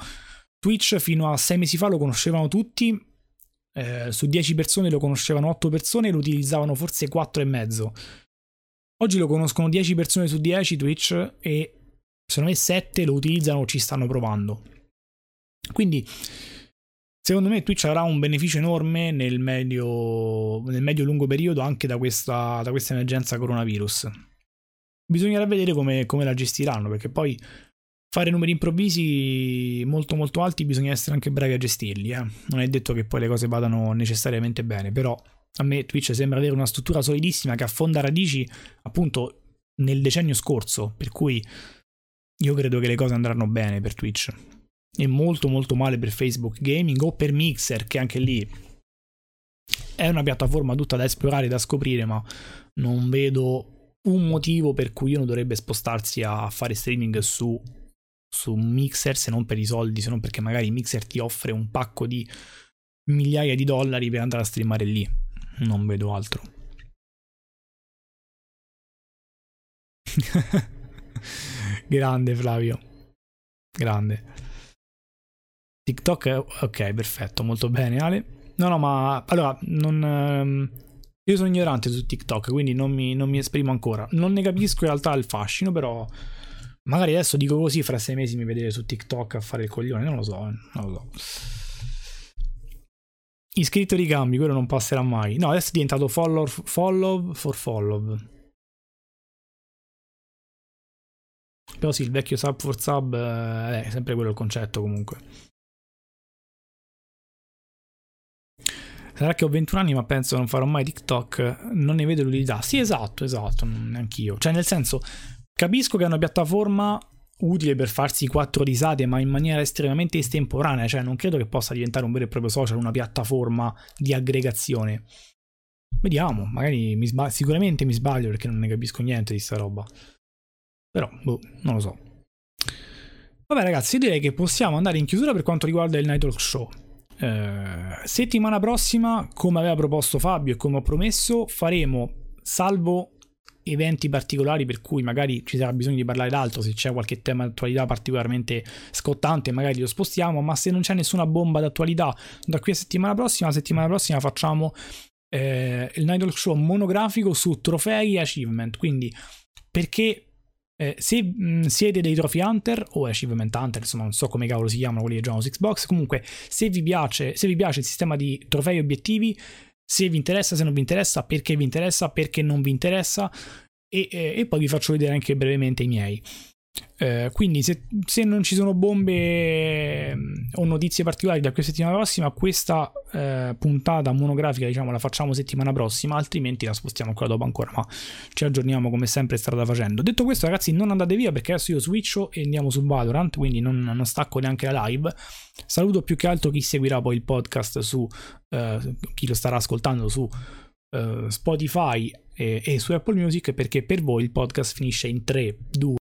Twitch fino a sei mesi fa lo conoscevano tutti, eh, su 10 persone lo conoscevano 8 persone e lo utilizzavano forse 4 e mezzo. Oggi lo conoscono 10 persone su 10 Twitch e secondo me 7 lo utilizzano o ci stanno provando. Quindi Secondo me Twitch avrà un beneficio enorme nel medio, nel medio-lungo periodo anche da questa, da questa, emergenza coronavirus. Bisognerà vedere come, come la gestiranno, perché poi fare numeri improvvisi molto molto alti bisogna essere anche bravi a gestirli. Eh? Non è detto che poi le cose vadano necessariamente bene, però a me Twitch sembra avere una struttura solidissima che affonda radici appunto nel decennio scorso, per cui io credo che le cose andranno bene per Twitch e molto molto male per Facebook Gaming o per Mixer che anche lì è una piattaforma tutta da esplorare, da scoprire, ma non vedo un motivo per cui uno dovrebbe spostarsi a fare streaming su, su Mixer se non per i soldi, se non perché magari Mixer ti offre un pacco di migliaia di dollari per andare a streamare lì. Non vedo altro. Grande Flavio. Grande. TikTok, ok, perfetto, molto bene Ale. No, no, ma allora, non, ehm, io sono ignorante su TikTok, quindi non mi, non mi, esprimo ancora. Non ne capisco in realtà il fascino, però magari adesso dico così, fra sei mesi mi vedete su TikTok a fare il coglione, non lo so, eh, non lo so. Iscritto di cambi, quello non passerà mai. No, adesso è diventato follow, follow for follow. Però sì, il vecchio sub for sub eh, è sempre quello il concetto comunque. Sarà che ho 21 anni, ma penso non farò mai TikTok. Non ne vedo l'utilità. Sì, esatto, esatto, neanch'io. Cioè, nel senso, capisco che è una piattaforma utile per farsi quattro risate, ma in maniera estremamente estemporanea. Cioè, non credo che possa diventare un vero e proprio social, una piattaforma di aggregazione. Vediamo, magari mi sbaglio. Sicuramente mi sbaglio perché non ne capisco niente di sta roba. Però, boh, non lo so. Vabbè, ragazzi, direi che possiamo andare in chiusura per quanto riguarda il Night Talk Show. Eh, settimana prossima, come aveva proposto Fabio e come ho promesso, faremo, salvo eventi particolari per cui magari ci sarà bisogno di parlare d'altro, se c'è qualche tema d'attualità particolarmente scottante magari lo spostiamo, ma se non c'è nessuna bomba d'attualità da qui a settimana prossima, la settimana prossima facciamo eh, il Night Show monografico su trofei e achievement, quindi perché eh, se mh, siete dei trophy hunter o achievement hunter, insomma non so come cavolo si chiamano quelli che giocano su Xbox, comunque se vi piace, se vi piace il sistema di trofei e obiettivi, se vi interessa, se non vi interessa, perché vi interessa, perché non vi interessa e, e, e poi vi faccio vedere anche brevemente i miei. Eh, quindi se, se, non ci sono bombe mm, o notizie particolari da questa settimana prossima questa eh, puntata monografica diciamo la facciamo settimana prossima altrimenti la spostiamo ancora dopo ancora ma ci aggiorniamo come sempre strada facendo. Detto questo ragazzi non andate via perché adesso io switcho e andiamo su Valorant quindi non, non stacco neanche la live. Saluto più che altro chi seguirà poi il podcast su eh, chi lo starà ascoltando su eh, Spotify e, e su Apple Music perché per voi il podcast finisce in 3 2